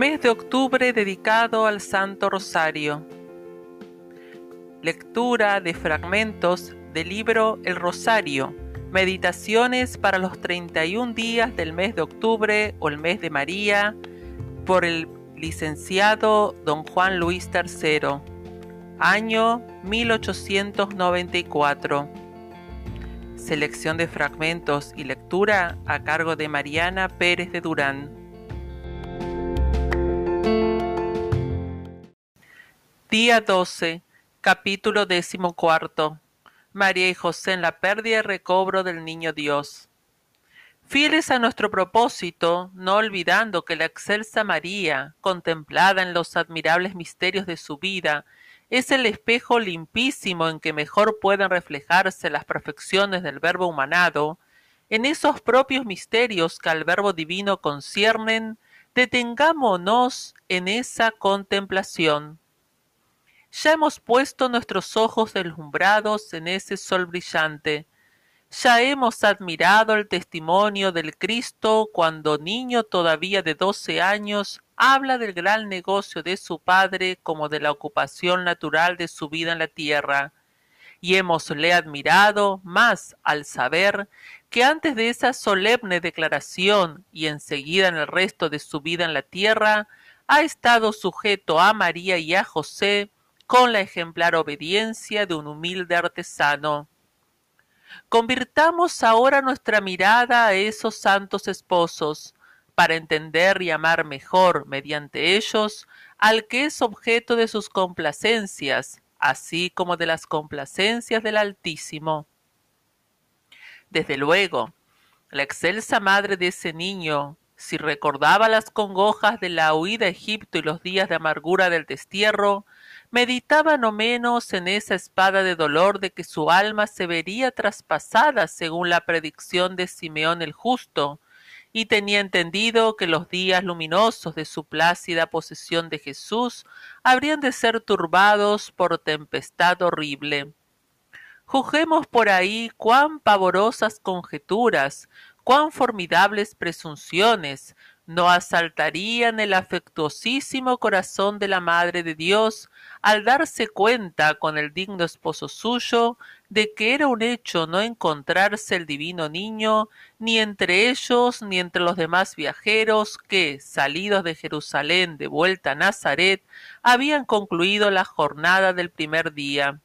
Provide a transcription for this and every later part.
Mes de octubre dedicado al Santo Rosario. Lectura de fragmentos del libro El Rosario. Meditaciones para los 31 días del mes de octubre o el mes de María por el licenciado don Juan Luis III. Año 1894. Selección de fragmentos y lectura a cargo de Mariana Pérez de Durán. Día 12, capítulo decimocuarto. María y José en la pérdida y recobro del niño Dios. Fieles a nuestro propósito, no olvidando que la excelsa María, contemplada en los admirables misterios de su vida, es el espejo limpísimo en que mejor pueden reflejarse las perfecciones del Verbo humanado, en esos propios misterios que al Verbo divino conciernen, detengámonos en esa contemplación ya hemos puesto nuestros ojos deslumbrados en ese sol brillante. Ya hemos admirado el testimonio del Cristo cuando niño todavía de doce años habla del gran negocio de su Padre como de la ocupación natural de su vida en la tierra. Y hemosle admirado más al saber que antes de esa solemne declaración y enseguida en el resto de su vida en la tierra, ha estado sujeto a María y a José con la ejemplar obediencia de un humilde artesano. Convirtamos ahora nuestra mirada a esos santos esposos, para entender y amar mejor mediante ellos al que es objeto de sus complacencias, así como de las complacencias del Altísimo. Desde luego, la excelsa madre de ese niño, si recordaba las congojas de la huida a Egipto y los días de amargura del destierro, meditaba no menos en esa espada de dolor de que su alma se vería traspasada según la predicción de Simeón el justo, y tenía entendido que los días luminosos de su plácida posesión de Jesús habrían de ser turbados por tempestad horrible. Juzguemos por ahí cuán pavorosas conjeturas, cuán formidables presunciones, no asaltarían el afectuosísimo corazón de la Madre de Dios al darse cuenta con el digno esposo suyo de que era un hecho no encontrarse el divino niño ni entre ellos ni entre los demás viajeros que, salidos de Jerusalén de vuelta a Nazaret, habían concluido la jornada del primer día.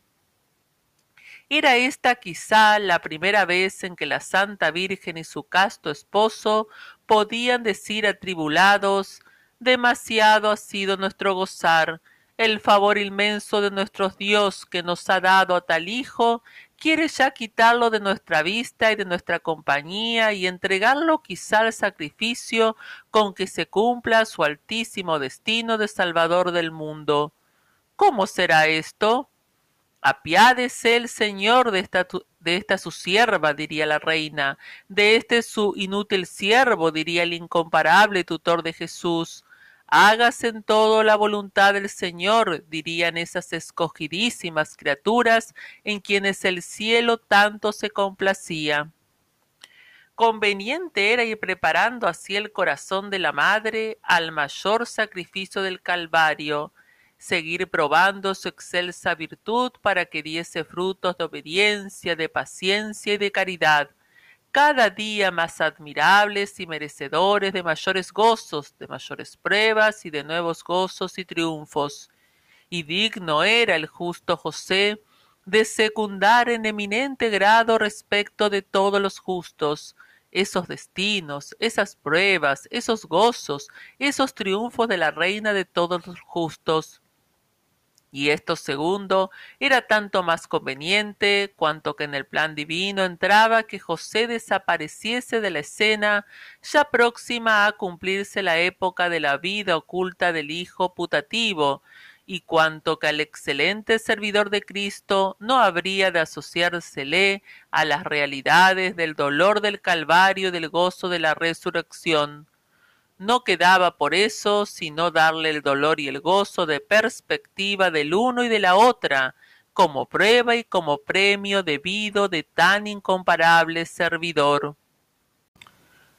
Era esta quizá la primera vez en que la Santa Virgen y su casto esposo podían decir atribulados, demasiado ha sido nuestro gozar, el favor inmenso de nuestro Dios que nos ha dado a tal Hijo, quiere ya quitarlo de nuestra vista y de nuestra compañía y entregarlo quizá al sacrificio con que se cumpla su altísimo destino de Salvador del mundo. ¿Cómo será esto? Apiádese el Señor de esta, de esta su sierva, diría la reina, de este su inútil siervo, diría el incomparable tutor de Jesús. Hágase en todo la voluntad del Señor, dirían esas escogidísimas criaturas en quienes el cielo tanto se complacía. Conveniente era ir preparando así el corazón de la madre al mayor sacrificio del Calvario, seguir probando su excelsa virtud para que diese frutos de obediencia, de paciencia y de caridad, cada día más admirables y merecedores de mayores gozos, de mayores pruebas y de nuevos gozos y triunfos. Y digno era el justo José de secundar en eminente grado respecto de todos los justos, esos destinos, esas pruebas, esos gozos, esos triunfos de la reina de todos los justos y esto segundo era tanto más conveniente cuanto que en el plan divino entraba que José desapareciese de la escena ya próxima a cumplirse la época de la vida oculta del Hijo putativo, y cuanto que al excelente servidor de Cristo no habría de asociársele a las realidades del dolor del Calvario y del gozo de la resurrección no quedaba por eso sino darle el dolor y el gozo de perspectiva del uno y de la otra, como prueba y como premio debido de tan incomparable servidor.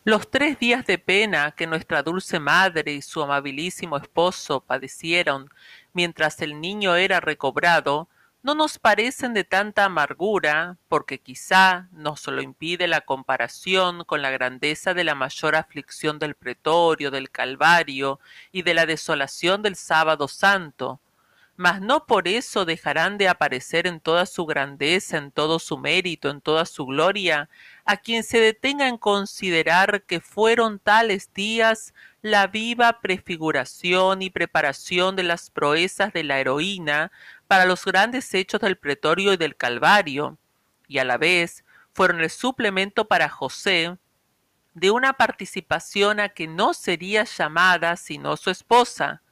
Los tres días de pena que nuestra dulce madre y su amabilísimo esposo padecieron mientras el niño era recobrado, no nos parecen de tanta amargura, porque quizá nos lo impide la comparación con la grandeza de la mayor aflicción del pretorio, del Calvario y de la desolación del sábado santo, mas no por eso dejarán de aparecer en toda su grandeza, en todo su mérito, en toda su gloria, a quien se detenga en considerar que fueron tales días la viva prefiguración y preparación de las proezas de la heroína para los grandes hechos del pretorio y del calvario, y a la vez fueron el suplemento para José de una participación a que no sería llamada sino su esposa,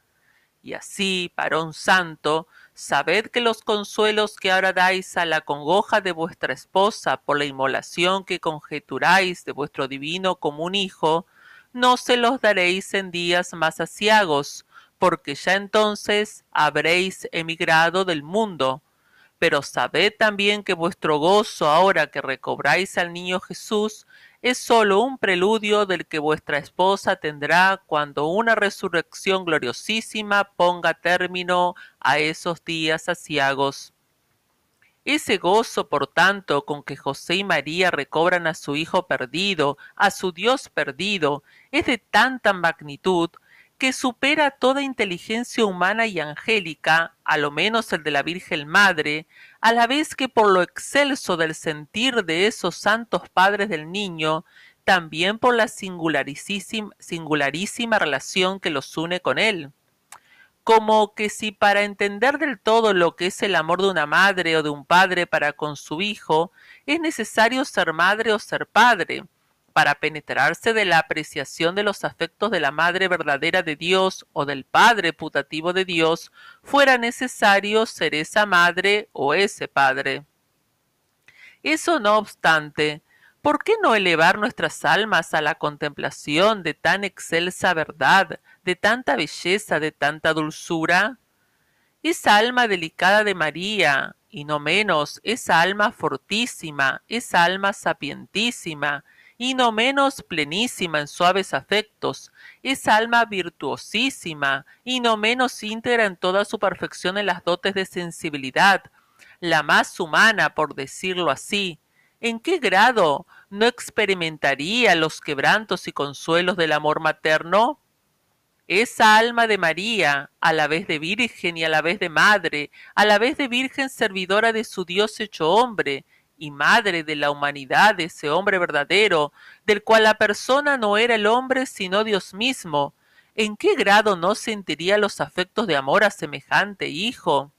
y así, parón santo, sabed que los consuelos que ahora dais a la congoja de vuestra esposa por la inmolación que conjeturáis de vuestro divino común Hijo, no se los daréis en días más aciagos, porque ya entonces habréis emigrado del mundo. Pero sabed también que vuestro gozo ahora que recobráis al niño Jesús es sólo un preludio del que vuestra esposa tendrá cuando una resurrección gloriosísima ponga término a esos días aciagos. Ese gozo, por tanto, con que José y María recobran a su hijo perdido, a su Dios perdido, es de tanta magnitud que supera toda inteligencia humana y angélica, a lo menos el de la Virgen Madre, a la vez que por lo excelso del sentir de esos santos padres del niño, también por la singularísima, singularísima relación que los une con él. Como que si para entender del todo lo que es el amor de una madre o de un padre para con su hijo, es necesario ser madre o ser padre, para penetrarse de la apreciación de los afectos de la Madre verdadera de Dios o del Padre putativo de Dios, fuera necesario ser esa madre o ese padre. Eso no obstante, ¿por qué no elevar nuestras almas a la contemplación de tan excelsa verdad, de tanta belleza, de tanta dulzura? Esa alma delicada de María, y no menos esa alma fortísima, esa alma sapientísima, y no menos plenísima en suaves afectos, es alma virtuosísima, y no menos íntegra en toda su perfección en las dotes de sensibilidad, la más humana, por decirlo así, ¿en qué grado no experimentaría los quebrantos y consuelos del amor materno? Esa alma de María, a la vez de virgen y a la vez de madre, a la vez de virgen servidora de su Dios hecho hombre, y madre de la humanidad, ese hombre verdadero, del cual la persona no era el hombre sino Dios mismo, ¿en qué grado no sentiría los afectos de amor a semejante hijo?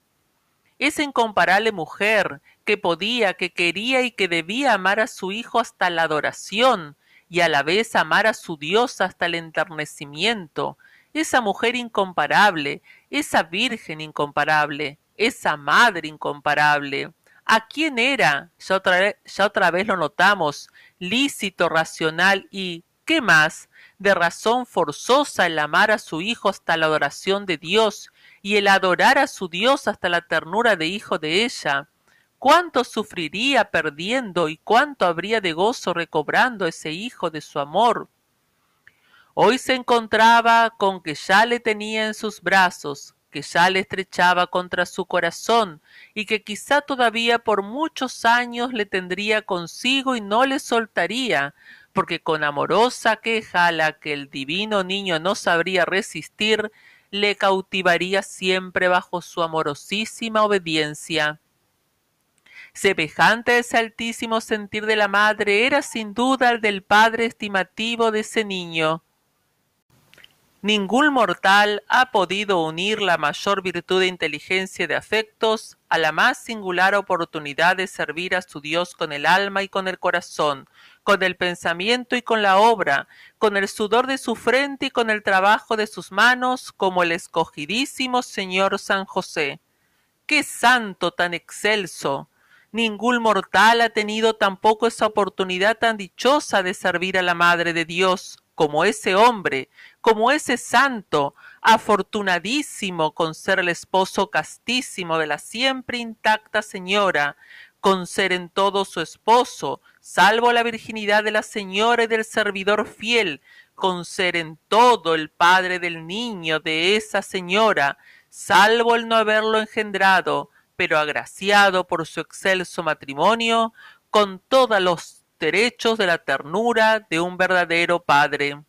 Esa incomparable mujer, que podía, que quería y que debía amar a su hijo hasta la adoración, y a la vez amar a su Dios hasta el enternecimiento, esa mujer incomparable, esa virgen incomparable, esa madre incomparable, ¿A quién era? Ya otra, vez lo notamos, lícito, racional y, ¿qué más? De razón forzosa el amar a su hijo hasta la adoración de Dios y el adorar a su Dios hasta la ternura de hijo de ella. ¿Cuánto sufriría perdiendo y cuánto habría de gozo recobrando ese hijo de su amor? Hoy se encontraba con que ya le tenía en sus brazos, que ya le estrechaba contra su corazón y que quizá todavía por muchos años le tendría consigo y no le soltaría, porque con amorosa queja a la que el divino niño no sabría resistir, le cautivaría siempre bajo su amorosísima obediencia. Semejante a ese altísimo sentir de la madre era sin duda el del padre estimativo de ese niño, Ningún mortal ha podido unir la mayor virtud de inteligencia y de afectos a la más singular oportunidad de servir a su Dios con el alma y con el corazón, con el pensamiento y con la obra, con el sudor de su frente y con el trabajo de sus manos, como el escogidísimo Señor San José. ¡Qué santo tan excelso! Ningún mortal ha tenido tampoco esa oportunidad tan dichosa de servir a la Madre de Dios, como ese hombre, como ese santo, afortunadísimo con ser el esposo castísimo de la siempre intacta señora, con ser en todo su esposo, salvo la virginidad de la señora y del servidor fiel, con ser en todo el padre del niño de esa señora, salvo el no haberlo engendrado, pero agraciado por su excelso matrimonio, con todos los derechos de la ternura de un verdadero padre.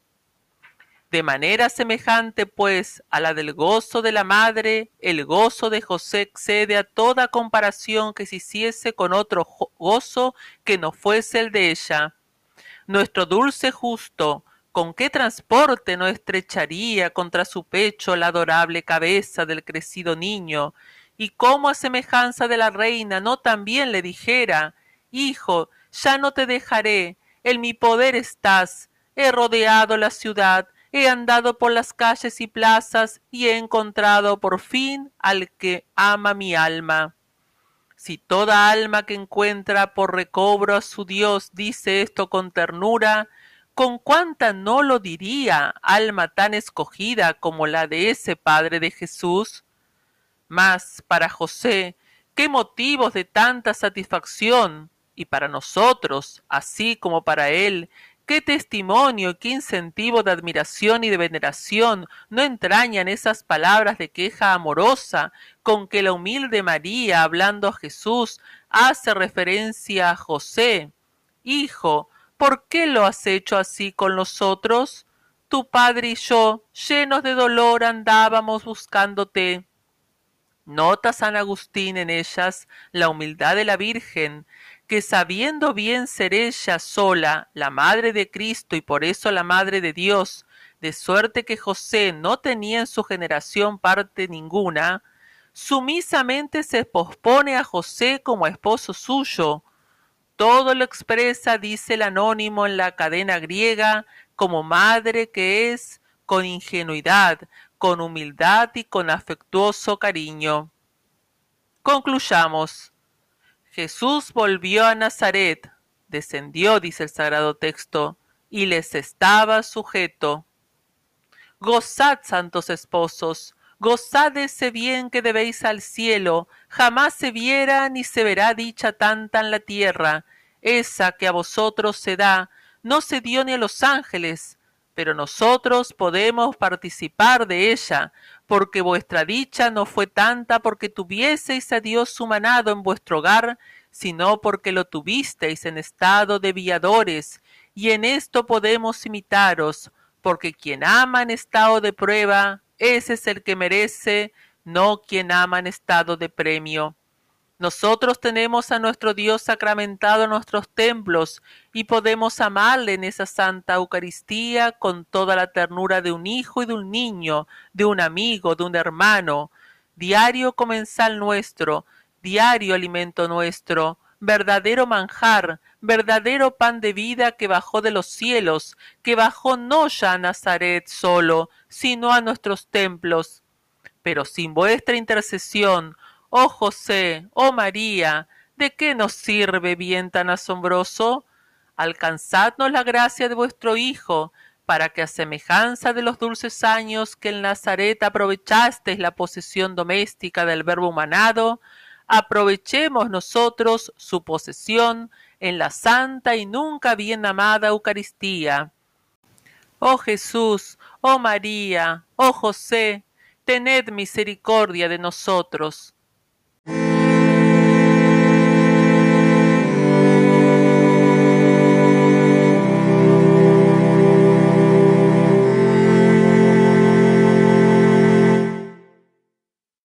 De manera semejante, pues, a la del gozo de la madre, el gozo de José excede a toda comparación que se hiciese con otro gozo que no fuese el de ella. Nuestro dulce justo, con qué transporte no estrecharía contra su pecho la adorable cabeza del crecido niño, y cómo a semejanza de la reina no también le dijera, Hijo, ya no te dejaré, en mi poder estás, he rodeado la ciudad, he andado por las calles y plazas y he encontrado por fin al que ama mi alma. Si toda alma que encuentra por recobro a su Dios dice esto con ternura, con cuánta no lo diría alma tan escogida como la de ese Padre de Jesús. Mas para José, qué motivos de tanta satisfacción, y para nosotros, así como para él, ¿Qué testimonio, qué incentivo de admiración y de veneración no entrañan esas palabras de queja amorosa con que la humilde María, hablando a Jesús, hace referencia a José? Hijo, ¿por qué lo has hecho así con nosotros? Tu padre y yo, llenos de dolor, andábamos buscándote. Nota San Agustín en ellas la humildad de la Virgen, que sabiendo bien ser ella sola la madre de Cristo y por eso la madre de Dios, de suerte que José no tenía en su generación parte ninguna, sumisamente se pospone a José como esposo suyo. Todo lo expresa, dice el anónimo en la cadena griega, como madre que es, con ingenuidad, con humildad y con afectuoso cariño. Concluyamos. Jesús volvió a Nazaret, descendió, dice el sagrado texto, y les estaba sujeto. Gozad, santos esposos, gozad ese bien que debéis al cielo, jamás se viera ni se verá dicha tanta en la tierra, esa que a vosotros se da, no se dio ni a los ángeles, pero nosotros podemos participar de ella, porque vuestra dicha no fue tanta porque tuvieseis a Dios humanado en vuestro hogar, sino porque lo tuvisteis en estado de viadores, y en esto podemos imitaros, porque quien ama en estado de prueba, ese es el que merece, no quien ama en estado de premio. Nosotros tenemos a nuestro Dios sacramentado en nuestros templos y podemos amarle en esa santa Eucaristía con toda la ternura de un hijo y de un niño, de un amigo, de un hermano. Diario comensal nuestro, diario alimento nuestro, verdadero manjar, verdadero pan de vida que bajó de los cielos, que bajó no ya a Nazaret solo, sino a nuestros templos. Pero sin vuestra intercesión, Oh José, oh María, ¿de qué nos sirve bien tan asombroso? Alcanzadnos la gracia de vuestro Hijo, para que a semejanza de los dulces años que en Nazaret aprovechasteis la posesión doméstica del Verbo humanado, aprovechemos nosotros su posesión en la santa y nunca bien amada Eucaristía. Oh Jesús, oh María, oh José, tened misericordia de nosotros